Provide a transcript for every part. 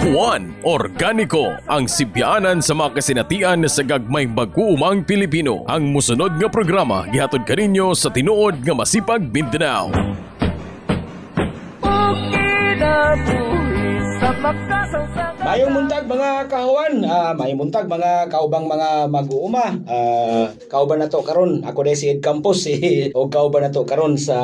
Juan Organiko ang sibyanan sa mga kasinatian sa gagmay mag-uumang Pilipino. Ang musunod nga programa gihatod kaninyo sa tinuod nga masipag Mindanao. Mayong muntag mga kahuan, ah, mayong muntag mga kaubang mga mag-uuma. Ah, kauban na to karon, ako dai si Ed Campos si o kauban na to karon sa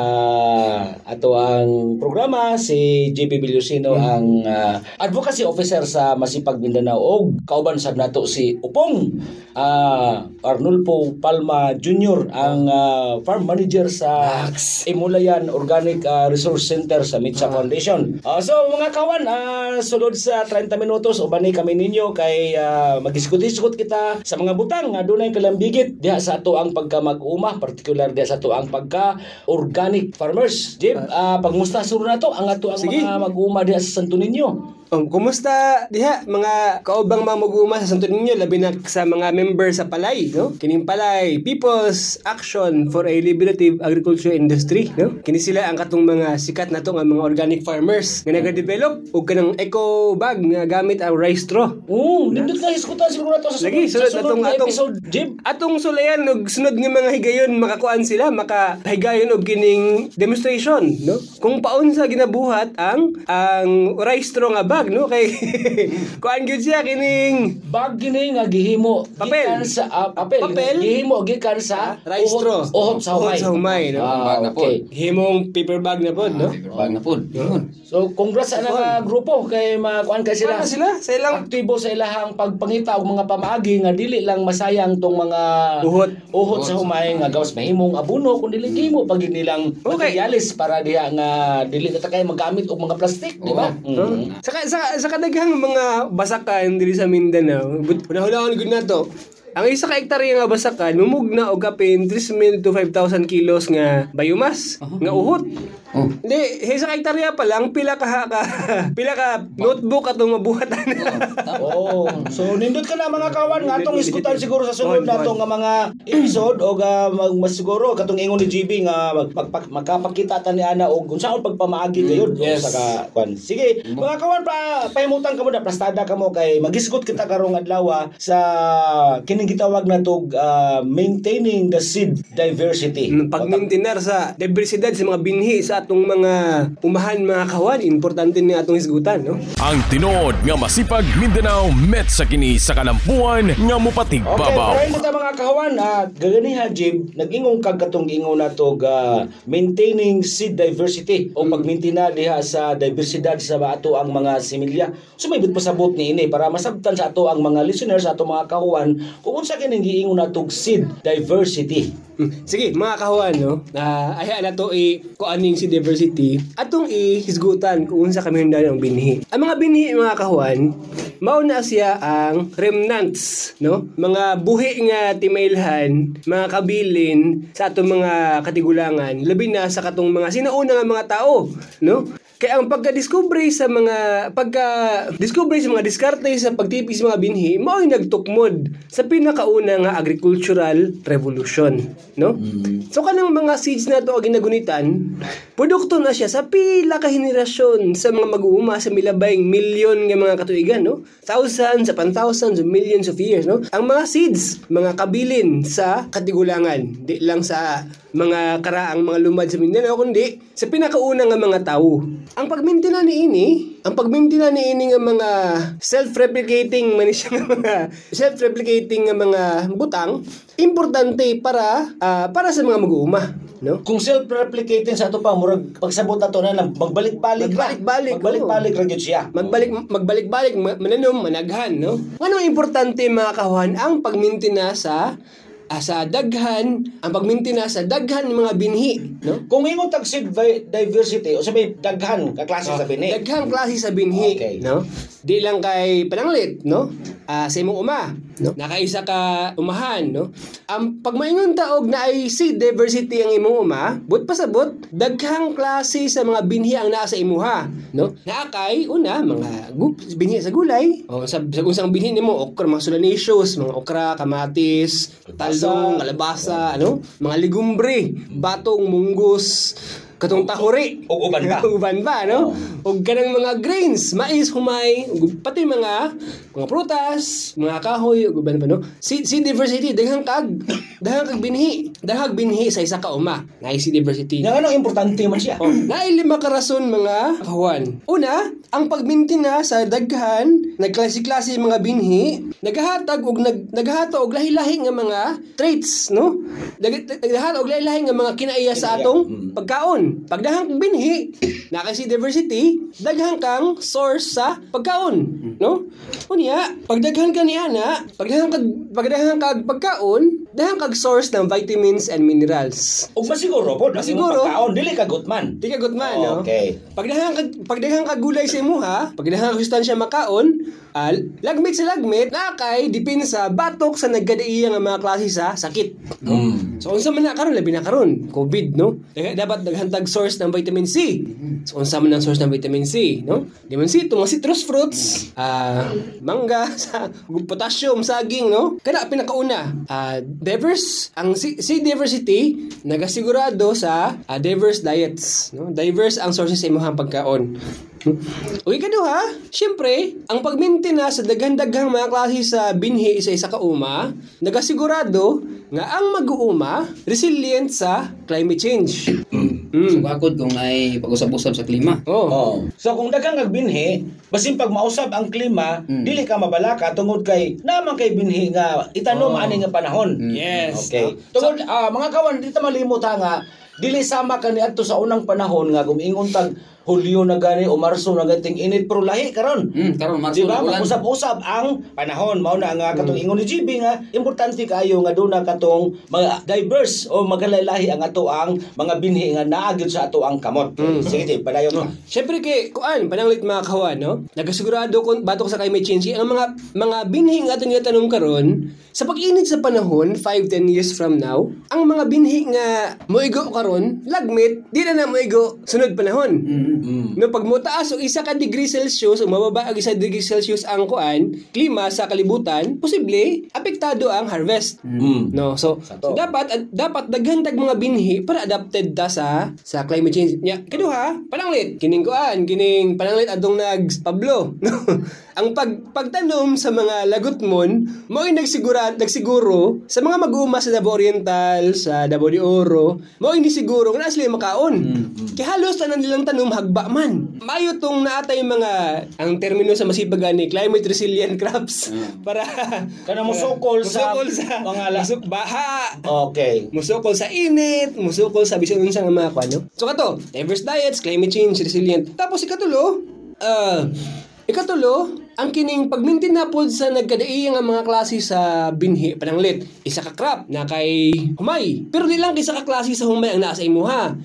ato ang programa si JP Bilusino ang ah, advocacy officer sa Masipag Mindanao og kauban sab nato si Upong ah, Arnulfo Palma Jr. ang ah, farm manager sa Imulayan Organic ah, Resource Center sa Mitsa Foundation. Ah, so mga kawan, ah, sulod sa 30 minutos ubani kami ninyo kay uh, magisgot-isgot kita sa mga butang nga dunay kalambigit diha sa ato ang pagka mag-uma, particular diha sa ato ang pagka organic farmers. Jib, ah, pagmusta suro nato ang ato ang Sige. mga mag-uma diha sa Santo Niño. Um, kumusta diha mga kaubang mga mag-uuma sa Santo Niño labi na sa mga member sa Palay, no? Kining Palay People's Action for a Liberative Agriculture Industry, no? Kini sila ang katong mga sikat na to nga mga organic farmers nga nag-develop og kanang eco bag nga gamit ang rice straw. Oo, nindot na iskutan siguro nato sa Lagi, sunod, sa sunod atong- atong- episode, Jib. Atong sulayan og sunod nga mga higayon makakuan sila makahigayon og kining demonstration no kung paun sa ginabuhat ang ang rice straw nga bag no kay kuan gyud siya kining Bag gini nga gihimo Papel. gikan sa ah, papel, Papel. gihimo gikan sa rice straw uhot sa humay. Uhot sa humay no Ah, Bag na po. okay. himong paper bag na pod no Bag na po. Yun. So congrats sa nga grupo kay makuan kay sila. Kuan na sila sa ilang aktibo sa ilahang pagpangita og mga pamaagi nga dili lang masayang tong mga Uhot. uhot sa humay nga gawas mahimong abono kun dili gihimo pag nilang Okay. materialis para diha nga dili na ta kay magamit og mga plastic, di ba? No? Mm. Sa, sa, kadaghang mga basakan diri sa Mindanao, but hunahunahon gud na to. Ang isa ka hektarya nga basakan, mumugna og kapin 3,000 to 5,000 kilos nga biomass, nga uhot. Oh. Hindi, sa ka hektarya pa lang, pila ka, ka pila ka notebook atong mabuhatan. Oh, so nindot ka na mga kawan nga atong iskutan siguro sa sunod Kuwan, nato nga mga episode o ga mag, mas siguro katong ingon ni GB nga mag, mag, mag- magkapakita ta ni ana og unsaon pagpamaagi gayud o yes. sa ka kwan. Sige, mga kawan pa pahimutan ka mo na plastada ka mo kay magisgot kita karong adlaw ah, sa kining gitawag na tog ah, maintaining the seed diversity. Pagmintinar sa diversidad sa mga binhi sa atong mga umahan mga kawan, importante ni atong isgutan, no? Ang tinuod nga masipag Mindanao met sa kini sa kalampuan nga mupatig Okay, babaw. pero ito mga kahawan, at gagani ha, Jim, nag-ingong kag katong ingon na to ga maintaining seed diversity o pagmintina diha sa diversidad sa ato ang mga similya. So may pasabot ni ini para masabtan sa ato ang mga listeners sa ato mga kahuan kung unsa kining giingon na tog seed diversity. Sige, mga kahuan, no? Uh, ay na to i kuaning si diversity atong ihisgutan kung unsa kami handa ng binhi. Ang mga binhi mga kahuan, mao na siya ang remnants, no? Mga buhi nga timailhan, mga kabilin sa atong mga katigulangan, labi na sa katong mga sinauna nga mga tao, no? Kaya ang pagka-discovery sa mga pagka-discovery sa mga diskarte sa pagtipis sa mga binhi, mao nagtukmod sa pinakauna nga agricultural revolution, no? So kanang mga seeds na to ginagunitan, produkto na siya sa pila ka henerasyon sa mga mag-uuma sa milabayng milyon nga mga katuigan, no? Thousands upon thousands of millions of years, no? Ang mga seeds, mga kabilin sa katigulangan, di lang sa mga karaang mga lumad sa Mindanao, kundi sa pinakauna nga mga tao. Ang pagmintina ni ini, ang pagmintina ni ini nga mga self-replicating man siya nga mga self-replicating nga mga butang, importante para ah, para sa mga mag-uuma, no? Kung self-replicating sa ato pa, murag pagsabot na to na lang, magbalik-balik. Magbalik-balik, Magbalik-balik ra gyud siya. Magbalik magbalik-balik ma- mananom managhan no ano importante mga kahuan ang pagmintina sa ah, sa daghan ang pagmintina sa daghan ng mga binhi no? Kung ingon tag diversity, o sabi daghan ka klase sa bini. daghang klase sa binhi Okay. no? Di lang kay pananglit no? Ah, sa imong uma no? Nakaisa ka umahan no? Ang pagmaingon taog na ay seed diversity ang imong uma but pasabot daghang klase sa mga binhi ang naa sa imuha no? Naa kay una mga binhi sa gulay. O sa, sa usang binhi nimo okra mga solanacea mga okra kamatis talong kalabasa ano? Mga legumbre batong munggos katong tahuri. O uban pa. uban pa, no? O kanang mga grains, mais, humay, ug pati mga mga prutas, mga kahoy, ug uban pa, no? Si, si diversity, daghang kag, daghang kag binhi. Daghang binhi sa isa ka uma. Na si diversity. Nga ano, importante man siya. Oh, naay lima ka rason mga kahuan. Una, ang pagmintina sa daghan, nagklase-klase mga binhi, naghahatag og nag naghahatag og lahi-lahi nga mga traits, no? Nag- Naghahatag og lahi-lahi nga mga kinaiya sa atong pagkaon. Pagdahang kang binhi, na kasi diversity, daghang kang source sa pagkaon, no? Unya, pagdaghan ka niya na, pagdahang kag pagdahang kag pagkaon, daghang kag source ng vitamins and minerals. O masiguro po, Masiguro. Pagkaon, dili ka gutman. Di ka gutman, no? Okay. Pagdahan ka pagdahan ka gulay sa imuha, pagdahan ka sustansya makaon, al lagmit sa lagmit na kay dipin sa batok sa nagkadaiya nga mga klase sa sakit. Mm. So unsa man na karon labi na karon, COVID, no? Dapat naghantag source ng vitamin C. So unsa man ang source ng vitamin C, no? Vitamin C itong mga citrus fruits, ah mangga, sa potassium, saging, no? Kada pinakauna, ah diverse ang C, C diversity nagasigurado sa ah, diverse diets, no? Diverse ang sources sa imong pagkaon. Uy, kaduha, syempre, ang pagmintina sa daghan-daghang mga klase sa binhi sa isa ka uma, nagasigurado nga ang mag-uuma resilient sa climate change. So bakod kung ay pag-usap-usap sa klima. Oh. Oh. So kung daghang kag binhi, basin pag mausab ang klima, dili ka mabalaka tungod kay naman kay binhi nga itanom Oh. ani nga panahon. Yes. Okay. Tungod ah, mga kawan dito malimot ha nga dili sama kani adto sa unang panahon nga gumingon tag Hulyo na gani o Marso na gating init pero lahi karon. Hmm, karon Marso Di ba? na ulan. Mag-usap-usap ang panahon. Mao na nga katong ingon ni GB nga importante kayo nga doon na katong mga diverse o magalaylahi ang ato ang mga binhi nga naagid sa ato ang kamot. Sige, sige, padayon mo. Syempre kay kuan pananglit mga kawan no. Nagasigurado kun batok sa climate change ang mga mga binhi nga atong gitanong karon sa pag-init sa panahon 5 10 years from now, ang mga binhi nga moigo karon lagmit di na na moigo sunod panahon. Mm. No pag motaas og isa ka degree Celsius o mababa ang isa degree Celsius ang kuan, klima sa kalibutan, posible apektado ang harvest. Mm. No, so, Sato. so dapat dapat daghan tag mga binhi para adapted ta sa sa climate change. Nya, kaduha, pananglit. Kining kuan, kining pananglit adong nag Pablo. Ang pag pagtanom sa mga lagutmon mao ay nagsigura nagsiguro sa mga mag-uuma sa Davao Oriental, sa Davao de Oro, mao ay siguro nga naa sila makaon. Kaya halos tanan nilang tanom hagba man. Mayo tong naatay mga ang termino sa masipag ni climate resilient crops para Kana musukol sa musukol sa mga la- musuk baha Okay. musukol sa unit musukol sa bisan unsa nga mga kwano so kato diverse diets climate change resilient tapos ikatulo uh, ikatulo ang kining pagmintin na pod sa nagkadaiya nga mga klase sa binhi pananglit isa ka crop na kay humay pero di lang isa ka klase sa humay ang naa sa imuha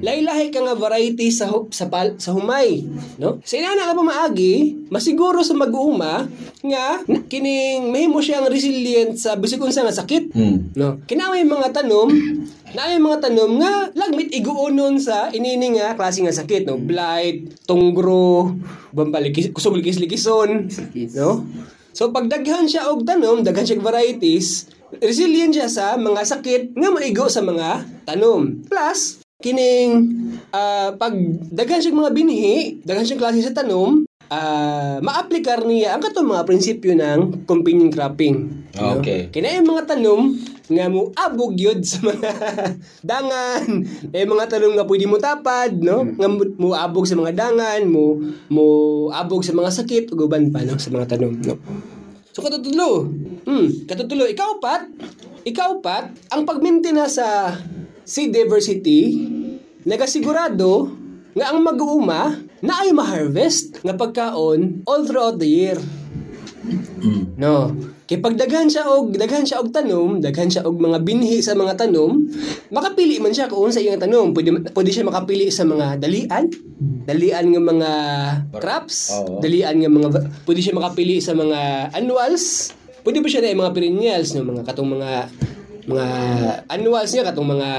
Lahi-lahi ka nga variety sa hu- sa pal, sa humay, no? Sa inana ka pa maagi, masiguro sa mag-uuma nga kining mahimo siyang resilient sa bisig unsa nga sakit. Mm. No. Kinamay mga tanom, na may mga tanom nga lagmit iguonon sa inini nga klase nga sakit, no? Blight, tunggro, bambalikis, kusog likis-likison, no? So pagdaghan siya og tanom, daghan siya varieties, resilient siya sa mga sakit nga maigo sa mga tanom. Plus, kining ah, pag daghan siya mga binhi, daghan siya klase sa tanom, ah maaplikar niya ang katong mga prinsipyo ng companion cropping. no? Okay. Kina yung mga tanom nga mo abog yun sa mga dangan. Eh mga tanom nga pwede mo tapad, no? Nga mo- abog sa mga dangan, mo mo abog sa mga sakit ug uban pa no sa mga tanom, no. So katutulo. Hmm, katutulo ikaw pat, ikaw pat ang pagmintina sa seed diversity nagasigurado nga ang mag-uuma na ay ma-harvest nga pagkaon all throughout the year. No. Kay pag daghan siya og daghan siya og tanom, daghan siya og mga binhi sa mga tanom, makapili man siya kung sa iyang tanom. Pwede pwede siya makapili sa mga dalian, dalian nga mga crops, dalian nga mga pwede siya makapili sa mga annuals. Pwede pa siya na yung mga perennials, no? mga katong mga mga annuals niya katong mga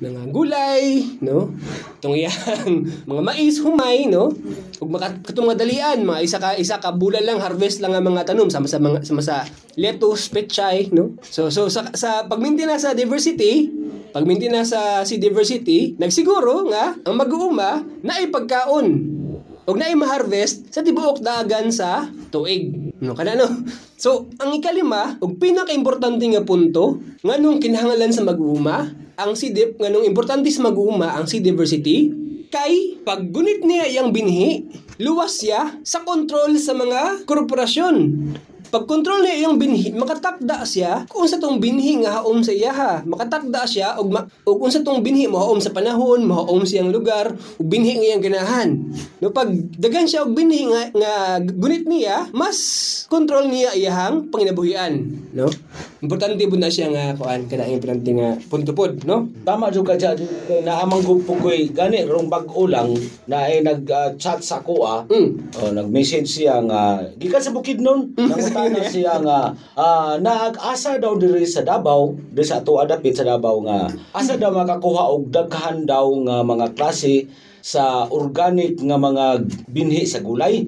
mga gulay, no? Tong iyang mga mais humay, no? Ug katong mga dalian, mga isa ka isa ka bulan lang harvest lang ang mga tanom sama sa mga sama sa lettuce, pechay, no? So so sa, sa pagmintina sa diversity, pagmintina sa si diversity, nagsiguro nga ang mag-uuma na ay pagkaon ug na ma-harvest sa tibuok dagan sa tuig. No kana no. So, ang ikalima ug pinakaimportante nga punto nganong kinahanglan sa mag-uuma, ang CDIP nganong importante sa mag-uuma ang seed diversity kay paggunit niya iyang binhi, luwas siya sa kontrol sa mga korporasyon. Pag kontrol niya iyang binhi, makatakda siya kung sa tong binhi nga haom sa iya ha. Makatakda siya og ma, og kung sa tong binhi mo haom sa panahon, mahaom siyang lugar, ug binhi nga iyang ganahan. No pag dagan siya og binhi nga, nga gunit niya, mas kontrol niya iyahang panginabuhian, no? Importante po na siya nga kuan kana importante nga punto pod, no? Tama jud ka dyan. Naamang gupo ko'y gani rong bag-o lang na ay nag-chat sa kuha. Mm. Oh, nag-message siya nga gikan sa bukid nun. Nangutana siya nga ah, naag-asa daw diri sa Davao, diri sa ato adapit sa Davao nga asa daw makakuha og daghan daw nga mga klase sa organic nga mga binhi sa gulay.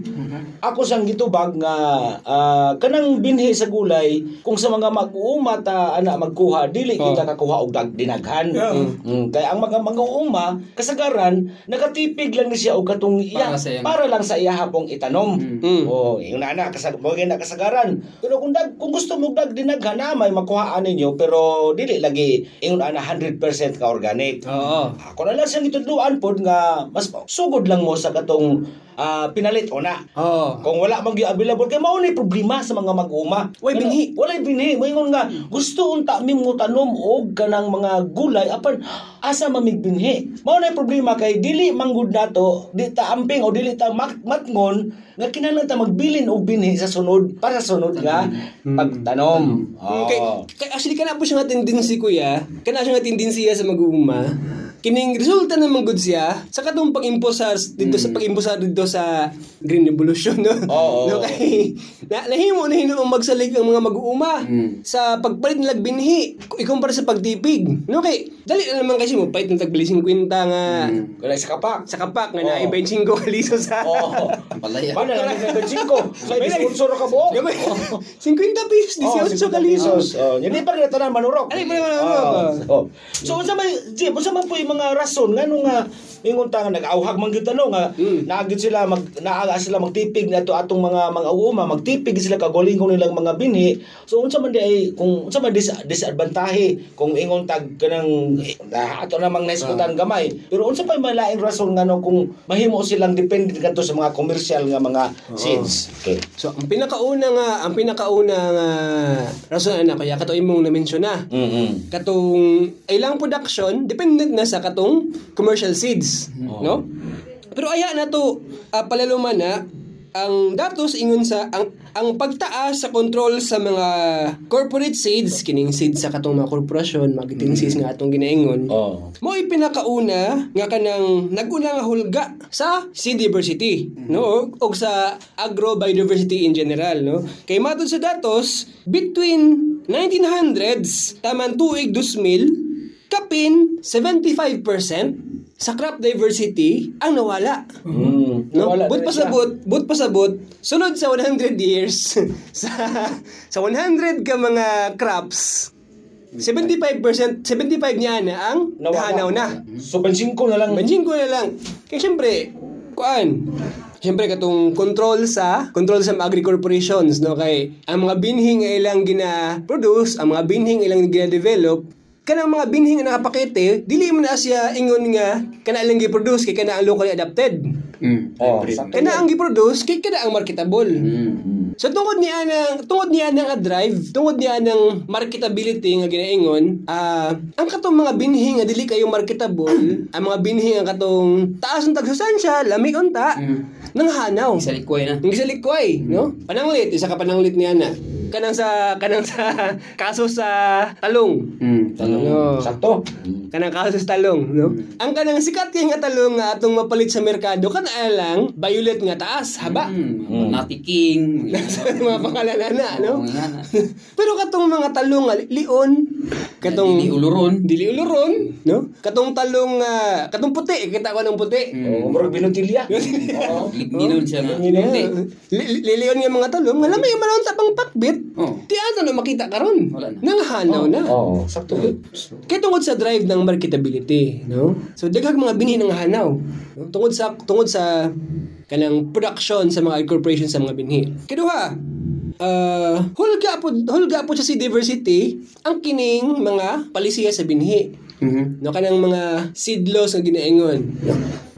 Ako sang gitubag nga ah, kanang binhi sa gulay kung sa mga mag-uuma ta ana magkuha dili kita kakuha og dag dinaghan. Mm, kaya ang mga mag-uuma kasagaran nakatipig lang ni siya og katong iya Para para lang sa iya hapong itanom. Mm. Oh, yung nana kasag mo na kasagaran. Pero kung dag kung gusto mo dag dinaghan na may makuhaan ninyo pero dili lagi ingon ana 100% ka organic. Oo. Ako na lang siyang itudluan pod nga mas sugod lang mo sa katong ah, pinalit o na. Oo. Kung wala mang available kay mao ni problema sa mga mag-uma. Way binhi. Walay binhi. Moingon nga gusto unta mi mo tanom og kanang mga gulay apan asa mamig binhi. Mao na problema kay dili manggud nato di ta amping o dili ta mat matngon nga kinahanglan ta magbilin og binhi sa sunod para sa sunod nga pagtanom. Oh. Kay, kay actually kana po siya nga tendency kuya. Kana siya nga tendency sa mag-uuma. Kining resulta naman good siya sa katong pag-impulsar dito sa pag-impulsar dito sa Green Revolution no. Oo. no kay na, nahimo na hino ang magsalig ang mga mag-uuma Mm. sa pagpalit ng binhi ikumpara sa pagtipig. No kay dali na naman kasi mo pait ng tagbili 50 nga Kaya sa kapak. sa kapak nga Oo. na 25 kaliso sa Oh. Palaya. Paano lang ang bensinko? Sa sponsor ka buok. Gabay. 50 pesos, 18 50 kalisos. Oh, hindi pa rin tanan manurok. Rin manurok? Oh. So unsa Jim, unsa man po yung mga rason ngano nga ingon ta nga nag-awhag man gyud ano nga Mm. naagid sila mag naaga sila magtipig na ato atong mga mga uuma magtipig sila kagulingong nilang mga binhi. So unsa man di ay kung unsa man dis disadvantage kung ingon tag kanang na- ato namang naiskutan gamay. Pero unsa pa mga laing rason ngano kung mahimo silang depende kadto sa mga commercial nga mga seeds. Okay. So, ang pinakauna nga, ang pinakauna nga rason na kaya kato imong na-mention na. Mm. Katong ilang production dependent na sa katong commercial seeds, no? Pero aya na to ah, palaluman na ang datos ingon sa ang ang pagtaas sa control sa mga corporate seeds kining seeds sa katong mga korporasyon mga kiting seeds nga atong ginaingon Oh. mo ipinakauna nga kanang naguna nga hulga sa seed diversity no? O, o sa agro biodiversity in general no? Kay matod sa datos between 1900s taman tuig 2000 kapin 75% sa crop diversity ang nawala Mm. No? Wala But pasabot, but pasabot, sunod sa 100 years, sa sa 100 ka mga crops, 75%, 75 niya na ang nahanaw na. So, bensin ko na lang. Bensin ko na lang. Kaya syempre, kuan, Siyempre katong control sa control sa mga agri-corporations no kay ang mga binhing ilang gina-produce, ang mga binhing ilang gina-develop kanang mga binhing nga nakapakete dili man na siya ingon nga kana ilang gi-produce kay kana ang locally adapted. Mm. Oh. Kana ang gi-produce kay kana ang marketable. Mm. So tungod niya ng tungod niya ng drive, tungod niya ng marketability nga ginaingon, ah ang katong mga binhi nga dili kayo marketable, ang mga binhi nga katong taas ng tagsustansya, lami unta, Mm. nang hanaw. Isa likoy na. Ang isa likway, no? Pananglit, isa ka pananglit niya na. Kanang sa kanang sa kaso sa talong. Mm, talong. No. Sakto. Kanang kaso sa talong, no? Ang kanang sikat kay nga talong nga atong mapalit sa merkado kana lang violet nga taas, haba. Mm, Nati King. mga pangalan na, no? Pero katong mga talong nga lion, katong Dili uluron. dili uluron, no? Katong talong ah, katong puti, kita ko ng puti. Oh, murag binutilya. Oo. Ligninon siya nga. Ligninon. Hindi. Li- li- Lilion nga mga talong, nga lamay malawon sa pang pakbit. Oh. Di ato na makita karon. Wala na. Nangahanaw na. Oo, sakto. Kaya tungod sa drive ng marketability, no? So daghang mga binhi ng hanaw? Tungod sa tungod sa kanang production sa mga corporation sa mga binhi. Kiduha, uh, hulga po hulga po siya si diversity ang kining mga palisiya sa binhi. Mhm. No kanang mga seedlaws nga ginaingon.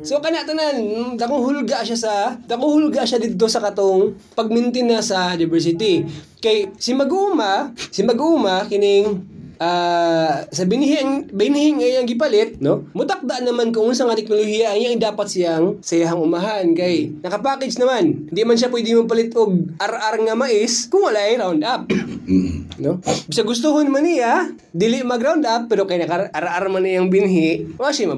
So kana tanan mm, dakong hulga siya sa dakong hulga siya dito sa katong pagmintin na sa diversity. Kay si Maguma, si Maguma kining ah sa binihing binihing ay ang gipalit no? mutakda naman kung unsa nga teknolohiya ang iyang dapat siyang sayahang umahan. Kay nakapackage naman. Hindi man siya pwede mo palit og ar-ar nga mais kung wala ay round up. No? Bisa gustuhon man niya dili mag round up pero kay naka ar-ar man niyang binhi wa siya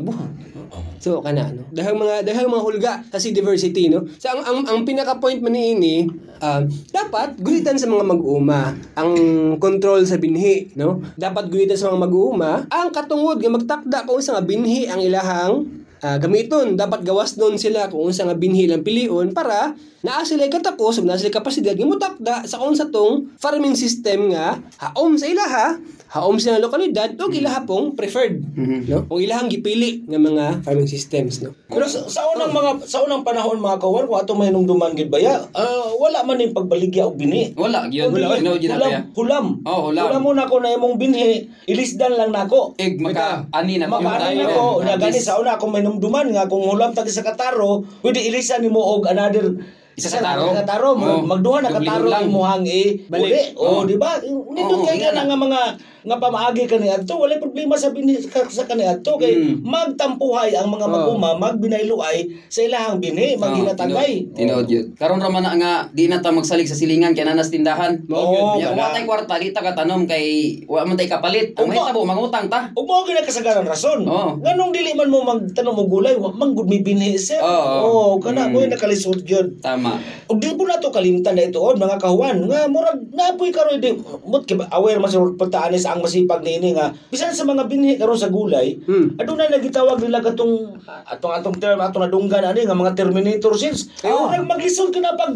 mabuhat So kana no. Dahil mga dahil mga hulga kasi diversity no. So ang ang, ang pinaka point man niini um, dapat gulitan sa mga mag-uuma ang control sa binhi no. Dapat gulitan sa mga mag-uuma ang katungod nga magtakda kung sa nga binhi ang ilahang ah, gamiton dapat gawas doon sila kung unsa nga binhi lang pilion para naa sila katakos naa sila kapasidad nga mutakda sa unsa tong farming system nga haom sa ilaha haom sa lokalidad ug ilaha pong preferred no o ilahang gipili nga mga farming systems no Pero sa, sa unang mga sa unang panahon mga kawan kung ato may duman gid baya, ah, wala man ning pagbaligya og bini. Wala, gyud. Ino, gyud na hulam, hulam. Oh, hulam. Hulam muna ko na imong binhi, ilisdan lang nako. Ig, maka, ani na. Makaano na ko, na gani sa una kung may numduman nga kung hulam tagi sa kataro, pwede ilisan nimo og another Isa ka taro. Isa ka taro, Oo. magduha na kataro lang. imo hang i Balik. bali. Oh, Oo. di ba? Nindot Oo, kay nga nga mga nga pamaagi kani adto, wala problema sa bini ka- sa kani adto kay Mm. magtampuhay ang mga maguma, magbinayluay sa ilahang binhi, maghinatagay. Tinood yun. Karon ra man na nga di na ta magsalig sa silingan kay nanas tindahan. Oo, Nya wa tay kwarta di ta katanom kay wa man tay kapalit. Ang Oo. mahitabo mangutang ta. Ug mao gyud kasagaran rason. Oo. Nganong dili man mo magtanong og gulay, wa man gud mi binhi sir. Oo. Oo, kana Mm. mo nakalisod gyud. Tama. Ug di po na to kalimtan na ito mga kahuan nga murag napoy karon di mut aware man sa pagtaan sa ang masipag niini nga bisan sa mga binhi karon sa gulay Hmm. aduna nagitawag nila katong atong atong term atong nadunggan ani nga mga terminator sins Oo. murag maglisod ka na pag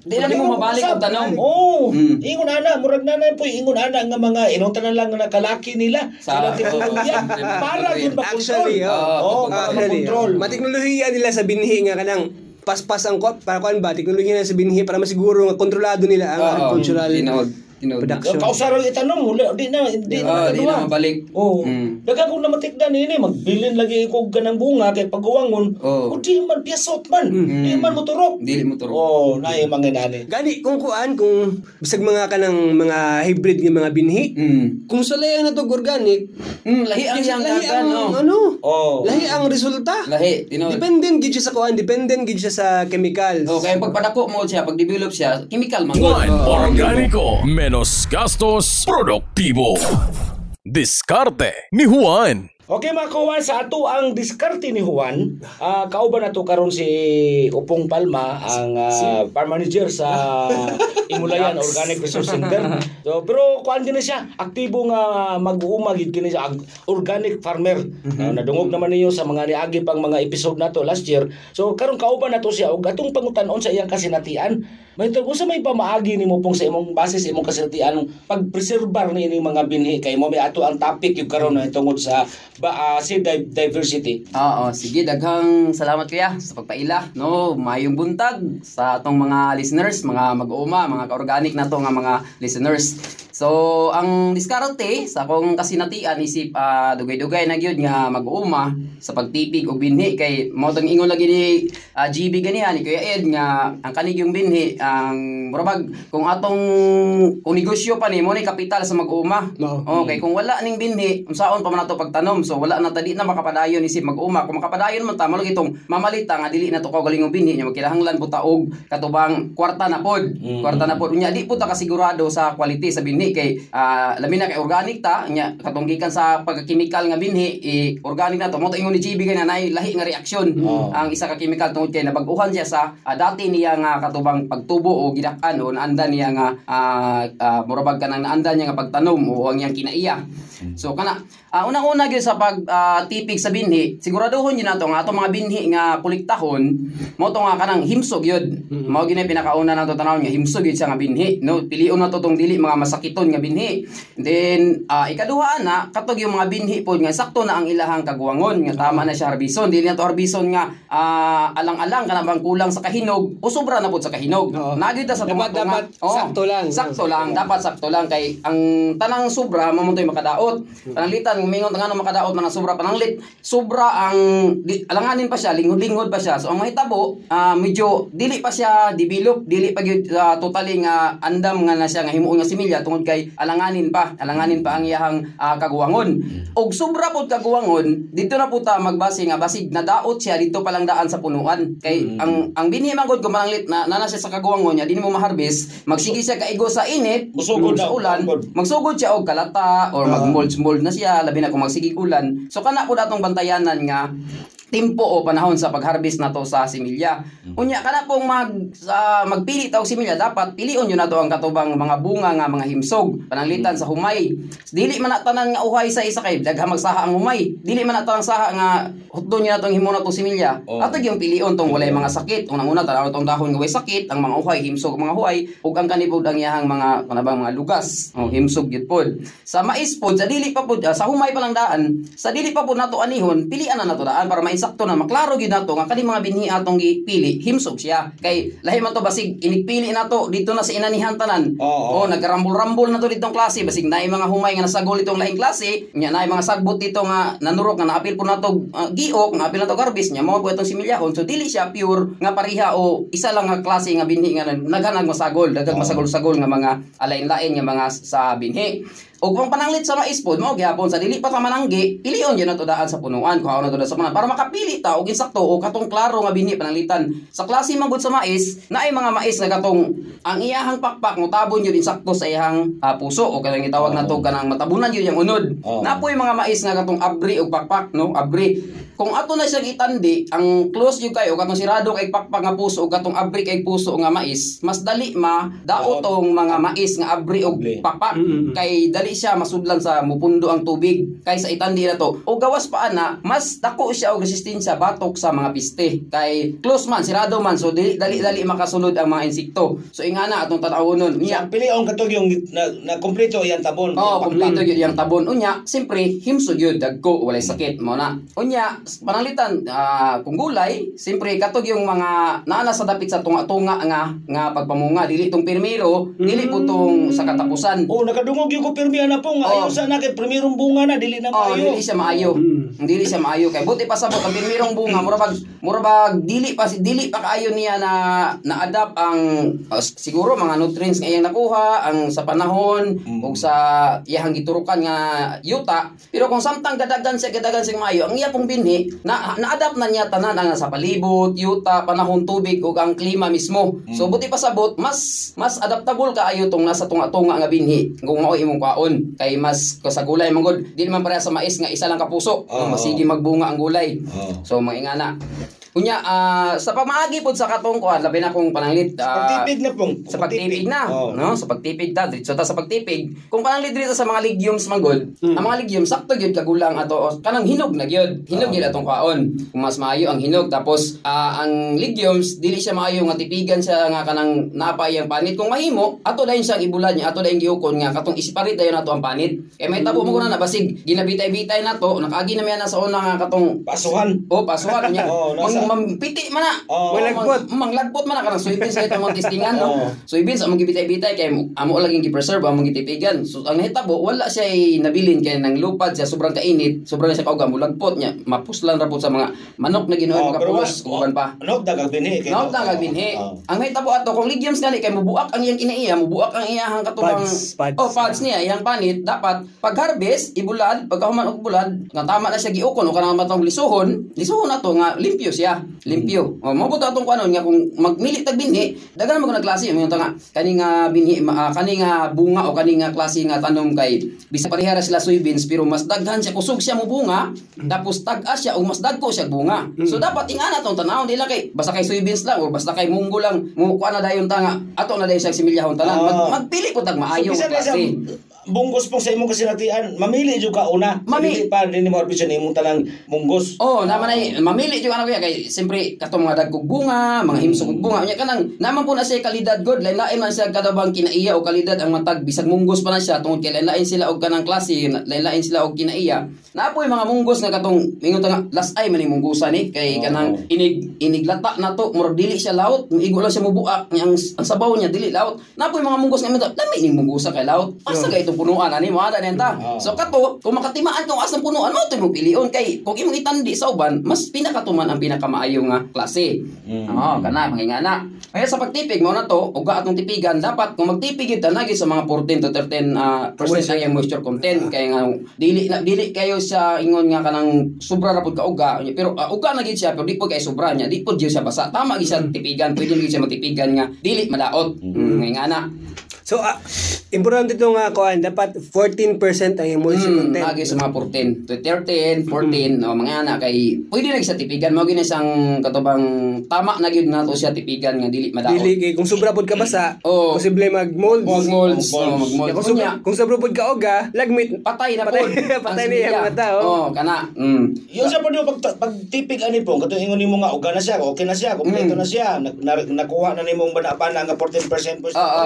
Di na nimo mabalik og tanom. Oo. Mm. Ingon ana, murag nanay po ingon ana nga mga inungtan na lang nga nakalaki nila Sa- teknolohiya para yun makontrol. Actually, Ah, para Actually, makontrol. oh. Mateknolohiya nila sa binhi nga kanang paspas ang ko para kuan ba teknolohiya nila sa binhi para masiguro nga kontrolado nila ang Oo. agricultural Tinood. production. Kausaro itanong mo, di na di na Oo, di na mabalik. Oo. Mm. Daga kung namatikdan ini magbilin lagi ko ka ng bunga kay pagguwangon. Oo. O di man piyasot man. Mm. Di man moturok. Dili mo turo. Oh, na yung mga nani. Gani kung kuan kung bisag mga kanang mga hybrid nga mga binhi. Mm. Kung sulayan na to organic, Mm, lahi ang iyang lahi dagan, ang no. ano? Oh. Lahi ang resulta. Lahi, tinood. Dependent gid siya sa kuan, dependent gid siya sa chemicals. Oh, kaya pagpadako mo siya, pag develop siya, chemical man. Oo. Organico. Menos gastos. Produktibo. Diskarte ni Juan. Okay mga kawan, sa ato ang diskarte ni Juan, ah kauban na to karon si Upong Palma, ang ah, farm manager sa Imulayan Organic Resource Center. So, pero kuan din siya, aktibo nga mag-uuma gid kini siya ag- organic farmer. Ah, nadungog naman niyo sa mga niagi pang mga episode nato last year. So karon kauban na to siya ug atong pangutanon sa iyang kasinatian. May tungkol sa may pamaagi nimo pong sa imong base sa imong kasinatian pagpreserbar ni ining mga binhi kay mo may ato ang topic yung karon na tungod sa ba, ah, seed di- diversity. Oo, sige, daghang salamat kuya sa pagpaila. No, mayong buntag sa atong mga listeners, mga mag-uuma, mga ka-organic na to nga mga listeners. So, ang diskarte sa akong kasinatian isip ah, dugay-dugay na gyud nga mag-uuma sa pagtipig og binhi kay mao tang ingon lagi ni ah, GB ganihan ni Kuya Ed nga ang kanig yung binhi ang murabag kung atong kung negosyo pa ni mo ni kapital sa mag-uuma. Oo. Okay, kung wala ning binhi, unsaon pa man nato pagtanom. So wala na tadi na makapadayon isip mag-uma. Kung makapadayon man ta mo lagi itong mamalita nga dili na to kagaling og binhi nya magkinahanglan puta og katubang kwarta na pod. Kwarta na pod. Unya di puta kasigurado sa quality sa binhi kay ah, labi na kay organic ta nya katong gikan sa pagka-chemical nga binhi i organic na to. Mo ingon ni GB kay na nay lahi nga reaksyon Oo. ang isa ka chemical tungod kay nabag-uhan siya sa ah, dati niya nga katubang pagtubo o gidak-an o naanda niya nga ah, ah, murabag ka nang naanda niya nga pagtanom o ang iyang kinaiya. So kana ah, unang-una gyud sa pag ah, tipig sa binhi, siguraduhon yun nato nga ato mga binhi nga kuliktahon mo to nga kanang himsog yun. Mao gini pinakauna nato tanawon nga himsog yun siya nga binhi, no? Pilion nato tong dili mga masakiton nga binhi. Then ah, ikaduha na katog yung mga binhi pod nga sakto na ang ilahang kaguwangon nga tama na siya harbison. Dili na to harbison nga ah, alang-alang kana bang kulang sa kahinog o sobra na pod sa kahinog. Oo. Nagyud ta sa Dapat- dapat sakto lang. Sakto lang, dapat sakto lang kay ang tanang sobra mamuntoy makadaot. Pananglitan mingon nga makadaot man ang sobra pananglit. Sobra ang di, alanganin pa siya, linghod-linghod pa siya. So ang mahitabo ah, medyo dili pa siya develop, dili pa gyud ah, totally nga andam nga na siya nga himuon nga similya tungod kay alanganin pa, alanganin pa ang iyahang ah, kaguwangon. Og sobra pod kaguwangon, dito na puta magbase nga basig nadaot siya dito pa lang daan sa punuan. Kay ang ang binhi man gud kung mananglit na nana siya sa kaguwangon niya, di mo ma-harvest, magsige siya kaigo sa init, Musugod sa ulan, magsugod siya og kalata or mag-mold-mold na siya labi na kung magsigig ulan. So kana po datong bantayanan nga timpo o panahon sa pag-harvest na to sa similya. Unya kana pong mag sa magpili ta og similya dapat pilion yun nato ang katubang mga bunga nga mga himsog pananglitan sa humay. Dili man na tanan nga uhay sa isa kay dagha magsaha ang humay. Dili man na tanan saha nga hutdon niya natong himo na to similya. Oo. Ato yung pilion tong walay mga sakit. Unang-una tanaw tong dahon nga way sakit, ang mga uhay himsog mga huay ug ang kanibod ang iyahang mga kanabang mga lugas. O himsog gyud pod. Sa mais pod sa dili pa pod ah, sa humay pa lang daan, sa dili pa pod nato anihon, pilian na nato daan para mainsakto na maklaro gyud nato nga kani mga binhi atong gipili, himsog siya. Kay lahi man to basig inigpili nato dito na sa inanihan tanan. Oo. O nagrambol-rambol na to ditong klase basig naay mga humay nga nasagol itong lahing klase, nya naay mga sagbot dito nga nanurok nga naapil po nato ah, giok, naapil nato garbis nya mo itong similyahon. So dili siya pure nga pariha o isa lang nga klase nga binhi nga naghanag masagol, daghang masagol-sagol nga mga alain-lain nga mga sa binhi. O kung pananglit sa mais pod mo gihapon sa dili pa ta mananggi, pilion yun na to daan sa punuan kung ano to daan sa punuan para makapili ta og insakto o katong klaro nga binhi pananglitan. Sa klase man gud sa mais, naay mga mais nga katong ang iyahang pakpak mo tabon yun insakto sa iyahang ah, puso o kanang gitawag nato kanang matabunan yun yung unod. Oo. Napoy mga mais nga katong abri o pakpak no, abri. Kung ato na siyang itandi, ang close yung kayo, katong sirado kay pakpak nga puso o katong abri kay puso nga mais, mas dali ma Oo. dao tong mga mais nga abri o Abri. pakpak Mm-mm. kay dali siya masudlan sa mupundo ang tubig kaysa itandi na to o gawas pa ana mas dako siya og resistensya batok sa mga piste kay close man sirado man so dili dali dali makasulod ang mga insekto so ingana atong tanawonon Iya, niya pilion katog yung na, na kompleto yan tabon. Oh, kompleto gyud yang tabon. Unya, simpre himsog gyud dagko walay sakit mo na. Unya, pananglitan ah, kung gulay, simpre katog yung mga naana sa dapit sa tunga-tunga nga nga pagpamunga dili tong pirmiro, dili po tong sa katapusan. Oh, nakadungog yung ko pirmi na po nga. Oo. Ayaw sa na kay primerong bunga na dili na Oh, maayo. dili siya maayo. Mm. Dili siya maayo kay buti pa sabot ang pirmirong bunga murabag murabag dili pa dili pa kaayo niya na na-adapt ang uh, siguro mga nutrients nga iyang nakuha ang sa panahon Mm. ug sa iyang giturukan nga yuta pero kung samtang gadagan siya gadagan siya maayo ang iya pong binhi na na-adapt na niya tanan ang sa palibot yuta panahon tubig ug ang klima mismo so buti pa sabot mas mas adaptable kaayo tong nasa tunga-tunga nga binhi kung mao imong kwaon kay mas sa gulay mangod di man pareha sa mais nga isa lang kapuso Oo. masigi magbunga ang gulay Oo. so mangingana Kunya, ah, sa pamaagi po sa katong kuan, labi na kong pananglit. ah, Pagtipig na pong. sa pagtipig na, Oh. no? Sa pagtipig ta, dito ta sa pagtipig. Kung pananglit dito sa mga legumes manggod, Mm. ang mga legumes sakto gyud kagulang ato o kanang hinog na gyud. Hinog Oh. gyud atong kwaon. Kung mas maayo ang hinog tapos ah, ang legumes dili siya maayo nga tipigan siya nga kanang napay ang panit. Kung mahimo, ato dayon siyang ibulan niya, ato dayon giukon nga katong isiparit dayon nato ang panit. Kay may tabo mo ko na basig ginabitay-bitay nato, nakaagi na miyan na sa una nga katong Pasuhan. Oh, pasuhan niya. Oo, nasa- mampiti man na. Oo. Malagpot. Mang, manglagpot man na kanang soybeans sa itong mga testingan no. Oo. Soybeans among gibitay-bitay kay amo laging gi-preserve among gitipigan. So ang nahitabo wala siya ay nabilin kay nang lupad siya sobrang kainit, sobrang siya kauga mulagpot niya. Mapuslan ra sa mga manok na ginuhay Oh, mga pero pulos wa- uban pa. Ano dagag binhi kay. Naot na gagbinhi. Oo. Ang mahitabo ato kung ligyams gani kay mubuak ang iyang kinaiya, mubuak ang iyahang katubang. Oh, pads niya iyang panit dapat pag harvest ibulad pagkahuman og bulad nga tama na siya giukon o kanang matong lisuhon, lisuhon nato nga limpyo siya, limpyo. Hmm. Oh, mao buta atong kuanon nga kung magmili tag binhi, daghan mo na klase mo nga kani nga binhi ah, kani nga bunga o kani nga klase nga tanom kay bisa parehara sila soybeans pero mas daghan siya kusog siya mo bunga tapos tag-as siya o mas dagko siya bunga. So dapat ingana tong tanawon dila kay basta kay soybeans lang o basta kay munggo lang mo kuan na dayon ta nga ato na dayon siya similyahon tanan. Ah. Mag, magpili po tag maayo bisan klase. Bunggos pong sa imong kasinatian, mamili jud ka una. Mami- Dili pa din mo arbisyon imong tanang munggos. Oh, naman ay mamili jud ano kuya kay siyempre katong mga dagkog bunga, mga himsog og bunga. Unya kanang naman po na siya kalidad god, lain-lain man siya kada bang kinaiya o kalidad ang matag bisag munggos pa na siya tungod kay lain-lain sila og kanang klase, lain-lain sila og kinaiya. Naapoy mga munggos nga katong mingon nga last ay man ni munggusa ni kay Oo. kanang inig iniglata na to murag dili siya laut, miigo lang siya mubuak ang, ang sabaw niya dili laut. Naapoy mga munggos nga minto, lami ning munggusa kay laut. Asa kay itong punuan ani mo ada nenta. Oo. So kato, kung makatimaan kung asang punuan mo, ito mo pilion kay kung imong itandi sa uban, mas pinakatuman ang pinakamaayo nga klase. Mm. Oo, kana mangingana. Kaya sa pagtipig mo na to, uga atong tipigan, dapat kung magtipig ito lagi sa mga 14 to 13 uh, percent ang iyang moisture content kay nga dili na dili kayo sa ingon nga kanang sobra ra pud ka uga pero uh, uga na gid siya pero di pud kay sobra niya di pud gyud siya basa tama gid siya tipigan pwede gid siya matipigan nga dili madaot mm. mangingana So, ah, importante ito nga, kuan, dapat 14% ang moisture Mm, content. lagi sa mga 14. To 13, 14, o mga anak kay pwede na sa tipigan mo gina siyang katubang tama na gyud nato siya tipigan nga dili madaot. Dili, kay kung sobra pod ka basa, Oo. posible mag-mold. Mag-molds. oh, mag-molds. Kung sobra, kung sobra pod ka oga, lagmit. patay na Patay- pod. patay na yung mga tao. Oh, kana. Mm. Yung sa pwede pag pagtipig ani po, kato ingon nimo nga uga na siya, okay na siya, kompleto Mm. na siya, na, na- nakuha na nimong banapana nga 14% po Oo.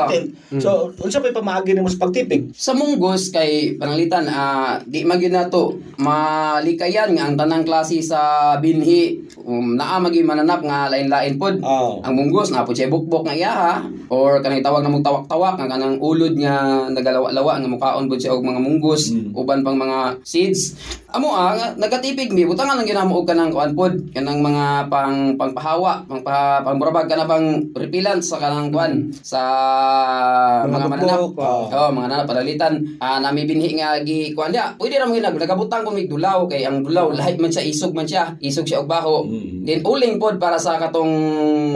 So, unsa pa pamaagi nimo sa pagtipig? Sa munggos kay pananglitan ah di magyud nato malikayan nga ang tanang klase sa binhi um, naa magi mananap nga lain-lain pod. Oo. Ang munggos na po siya bukbok nga iyaha or kanang tawag na mong tawak-tawak nga kanang ulod nga nagalawa-lawa nga mukaon pod siya og mga munggos uban pang mga seeds. Amo ah nga, nagatipig mi butangan lang ginamo og kanang kuan pod kanang mga pang pangpahawa, pangpa pangburabag kana pang repellent sa kanang kuan sa Mga mananap. oo. Oh, mga nana padalitan. Ah, nami binhi nga gi kuan dia. Pwede ra mo ginag nagabutang kun mig dulaw kay ang dulaw lahi man siya isog man siya. Isog siya og baho. Mm. Then uling pod para sa katong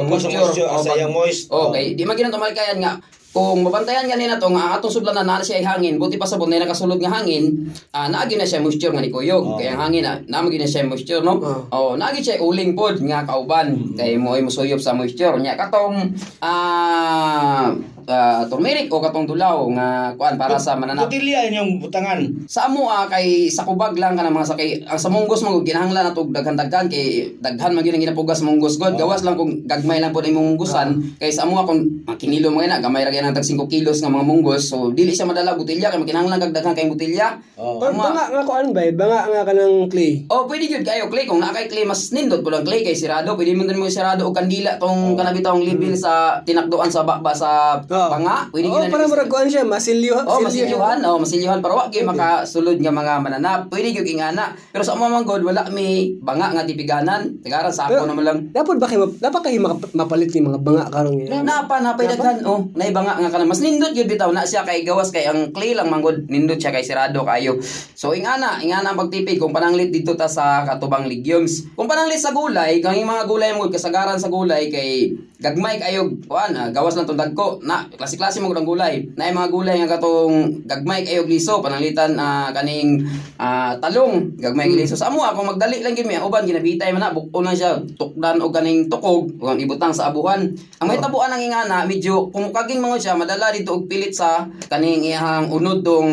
moisture, Oh, asa pag- yang moist. Oh, Oh. kay di man ginang malikayan nga. Kung mabantayan ganina to nga ang atong sudlanan na siya ay hangin buti pa sa bunay nakasulod nga hangin ah naagi na siya moisture nga ni kuyog Oh. kaya ang hangin na naagi na siya moisture no? Oh naagi siya uling pod nga kauban. Kay mo ay musuyop sa moisture nya katong ah ah, turmeric o katong dulaw nga kuan para sa mananap. Butilya inyong butangan. sa amo ah, kay sa kubag lang kanang mga sakay ang sa munggos mo ginahanglan nato daghan-daghan kay daghan man gyud ang ginapugas munggos god gawas lang kung gagmay lang pud imong munggusan. Kay sa amo ah, kung makinilo mo na gamay ra gyud ang tag 5 kilos nga mga munggos so dili siya madala butilya kay makinahanglan kag daghan kay butilya. Oh. Ah, banga nga kuan ba, banga nga kanang clay. Oh, pwede gyud kayo clay. Kung naa kay clay mas nindot lang clay kay sirado. Pwede mo din mo sirado og kandila tong kanang bitawng libil sa tinakduan sa bakba sa Oo. panga. Pwede na para murag kuan siya, masilyo. Oh, masilyuhan. Oh, masilyuhan para wa gyud makasulod nga mga mananap. Pwede gyud ingana. Pero sa mga god wala mi banga nga tipiganan. Tigaran sa ako naman lang. Dapat ba map- dapat makap- mapalit ni mga banga karong yan? Napa napay daghan oh, nay banga nga kana mas nindot gyud bitaw na siya kay gawas kay ang clay lang manggod nindot siya kay sirado kayo. So ingana, ingana ang pagtipid kung pananglit dito ta sa katubang legumes. Kung pananglit sa gulay, kang mga gulay mo kasagaran sa gulay kay gagmay kayo kuan ah, gawas lang tong dagko na klase-klase mo ang gulay. Na mga gulay nga katong gagmay kayo og liso pananglitan ah, kaning ah, talong gagmay mm. liso sa amo kung magdali lang gid mi ang uban ginabitay man na bukon lang siya tukdan og kaning tukog kung ibutang sa abuhan. Ang may tabuan ng ingana medyo kung kaging mga siya madala dito og pilit sa kaning iyang unod tong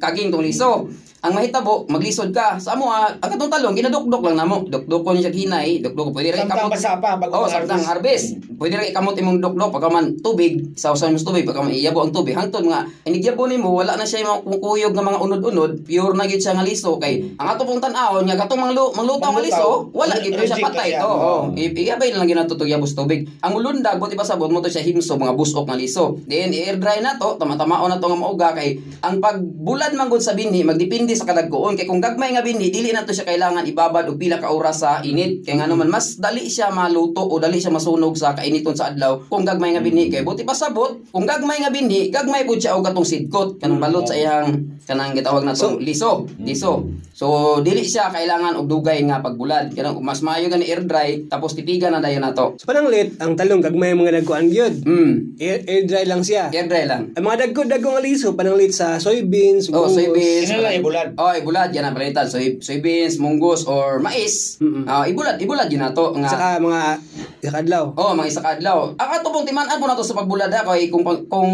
kaging tong liso. Ang mahitabo maglisod ka sa amo ah, ang katong talong ginadukdok lang namo dukdukon siya hinay dukduk pwede ra ikamot basa pa bago Oh, samtang harvest. Pwede ra ikamot imong dukdok pagka man tubig, sa usahay mo sa tubig pagka man iyabo ang tubig. Hangtod nga inigyabo nimo wala na siya yung mga kukuyog nga mga unod-unod, pure na gyud siya nga liso kay ang ato pong tan-awon nga katong manglu manglutaw nga liso, wala to siya patay. Oo. oh, iyabay lang yabo sa tubig. Ang mulundag buti pa sabot mo to siya himso mga busok nga liso. Then i-air dry na to, tama-tamaon na to nga mauga kay ang pagbulad man gud sa binhi magdepende sa kadagkoon kay kung gagmay nga binhi dili na to siya kailangan ibabad og pila ka oras sa init. Kay nga naman mas dali siya maluto o dali siya masunog sa kainiton sa adlaw kung gagmay nga binhi kay buti pa sabot kung gagmay nga binhi gagmay pud siya og katong sidkot. Kanang balot sa iyang kanang gitawag na to liso. Liso. So dili siya kailangan og dugay nga pagbulad. Kanang mas maayo gani air dry tapos titigan na dayon nato Sa pananglit, ang talong gagmay mga dagkuan gyud. mm Air, air dry lang siya. air dry lang. Ang mga dagko-dagko nga liso, pananglit sa soybeans, Oh, soybeans. Sino lang ibulad? Oh, ibulad yan ang palitan. Soy, soybeans, munggos, or mais. Mm-mm. Ah, ibulad, ibulad yun na to. Nga, Saka mga sa kadlaw. Oh, mga isa ka adlaw. Ang ato pong timan mo na to sa pagbulad ha, kay kung kung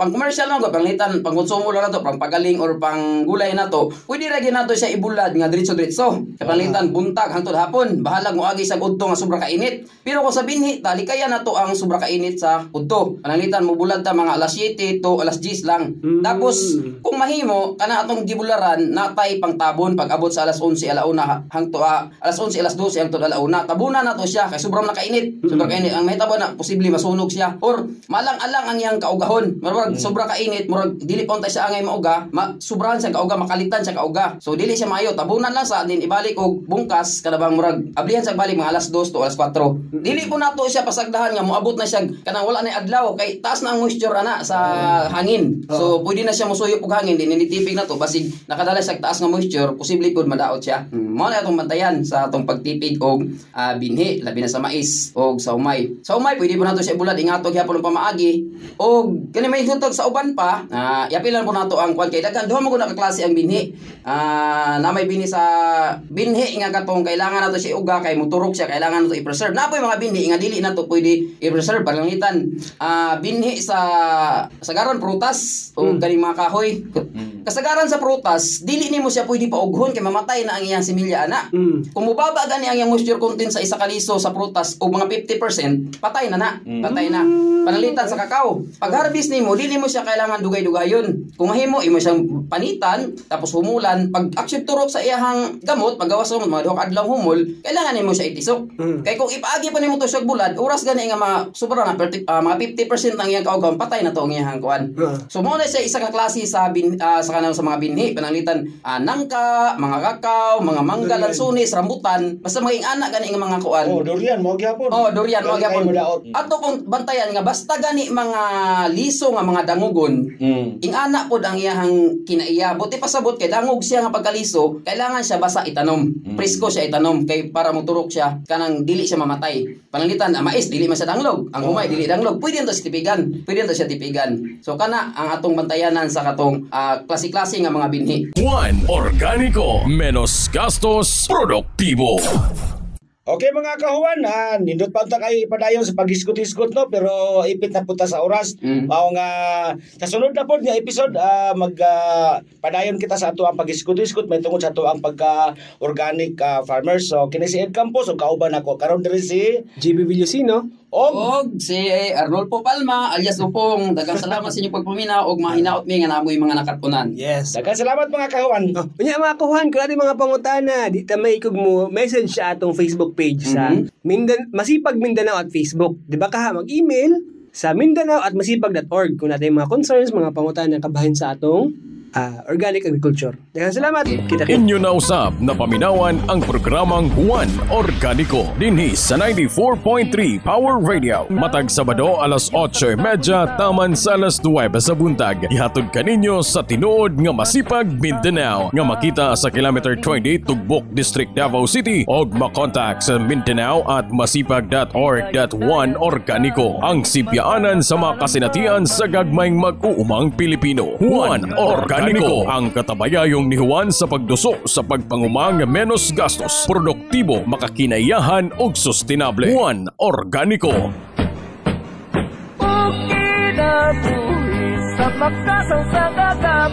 pang commercial lang ko, panglitan, pang konsumo lang na to, pang pagaling or pang gulay na to, pwede ra gyud nato siya ibulad nga diretso diretso. Sa panglitan buntag hangtod hapon, bahalag mo agi sa udto nga sobra ka init. Pero kung sa binhi, talikaya na to ang sobra ka init sa udto. Panglitan mo bulad ta mga alas 7 to alas 10 lang. Mm. Tapos kung mahimo kana atong gibularan natay pang tabon pag abot sa alas 11 alauna hangto ah, alas 11 alas 12 hangtod alauna. Tabunan nato siya kay sobrang nakainit. Sobrang kainit. Ang mahitabo na posible masunog siya. Or malang-alang ang iyang kaugahon. Murag sobra kainit. Murag dili pa untay siya angay mauga. Ma sobrahan siya kauga makalitan siya kauga. So dili siya maayo. Tabunan lang sa din ibalik og bungkas. Kada bang murag ablihan siya balik mga alas 2 to alas 4 dili po nato siya pasagdahan nga moabot na siya kanang wala na adlaw kay taas na ang moisture ana sa hangin. So pwede na siya musuyop og hangin. Din nitipig na to basig nakadala siya taas nga moisture posible pud madaot siya. Mm. mo na atong bantayan sa atong pagtipig og ah, binhi labi na sa mais og sa umay. Sa umay pwede po nato siya bulad ingatog gyapon pamaagi. Og kani may hutog sa uban pa ah yapilan po nato ang kwan kay daghan. Duha mo ko na ka klase ang binhi. Ah na may binhi sa binhi nga katong kailangan nato siya uga kay muturok siya kailangan nato i-preserve. Na po yung mga binhi nga dili nato pwede i-preserve palangitan ah binhi sa sagaran prutas o ganing mga kahoy. Kasagaran sa prutas dili nimo siya pwede paughon kay mamatay na ang iyang similya ana Mm. kung mubaba gani ang iyang moisture content sa isa ka liso sa prutas o mga 50%, patay na na. Patay na. Panalitan sa kakao. Pag harvest nimo, dili mo siya kailangan dugay-dugayon. Kung mahimo, imo siyang panitan, tapos humulan, pag action turok sa iyahang gamot, paggawas sa mga duha ka adlaw humol, kailangan nimo siya itisok. Mm. Kay kung ipaagi pa nimo to sa bulad, oras gani nga mga sobra na perti- ah, mga 50% ng iyang kaugaw, patay na to ang iyang kuan. Ah. So mo na siya isa ka klase sa bin, ah, sa kanang sa mga binhi pananglitan ah, nangka, mga kakao, mga mangga, lansunis, rambutan, basta maging anak gani nga mga kuan. Oh, durian mo gyapon. Oh, durian mo gyapon. Ato kung bantayan nga basta gani mga liso nga mga dangugon, Mm. ing anak pod ang iyahang kinaiya. Buti pasabot kay dangog siya nga pagkaliso, kailangan siya basa itanom. Presko siya itanom kay para moturok siya kanang dili siya mamatay. Pananglitan ang mais dili man siya danglog, ang humay dili danglog. Pwede to siya tipigan. Pwede to siya tipigan. So kana ang atong bantayanan sa katong ah, klase-klase nga mga binhi. Juan Organico, menos gastos, produktibo. Okay mga kahuan, ah, nindot pa kayo ipadayon sa paghisgot-hisgot no pero ipit na punta sa oras. Mm. Mao nga sa sunod na pod nga episode ah, mag ah, padayon kita sa ato ang paghisgot-hisgot may tungod sa ato ang pagka organic ah, farmers. So kini si Ed Campos o kauban ako karon diri si JB Villosino. Og Og si Arnolfo Palma alias Upong, daghang salamat sa inyong pagpamina og mahinaot mi nga namoy mga nakatpunan. Yes. Daghang salamat mga kahuan. Oh, unya mga kung ating mga pangutana, di ta may ikog mo, message sa atong Facebook page sa Mhm. Mindan Masipag Mindanao at Facebook. Di ba ka mag-email sa mindanao at masipag.org kung natin mga concerns, mga pangutana kabahin sa atong ah, organic agriculture. Daghang salamat. Kita kita. Inyo na usab na paminawan ang programang Juan Organico dinhi sa 94.3 Power Radio. Matag Sabado alas 8.30 taman sa alas 9 sa buntag. Ihatod kaninyo sa tinuod nga masipag Mindanao nga makita sa kilometer 20 Tugbok District Davao City og makontak sa Mindanao at masipag.org.1 Organico ang sibyaanan sa mga kasinatian sa gagmayng mag-uumang Pilipino. Juan Organico ang katabayayong ni Juan sa pagduso sa pagpangumang menos gastos, produktibo, makakinayahan ug sustainable. Juan Organico. Kinabuhi sa makasaw sa gagap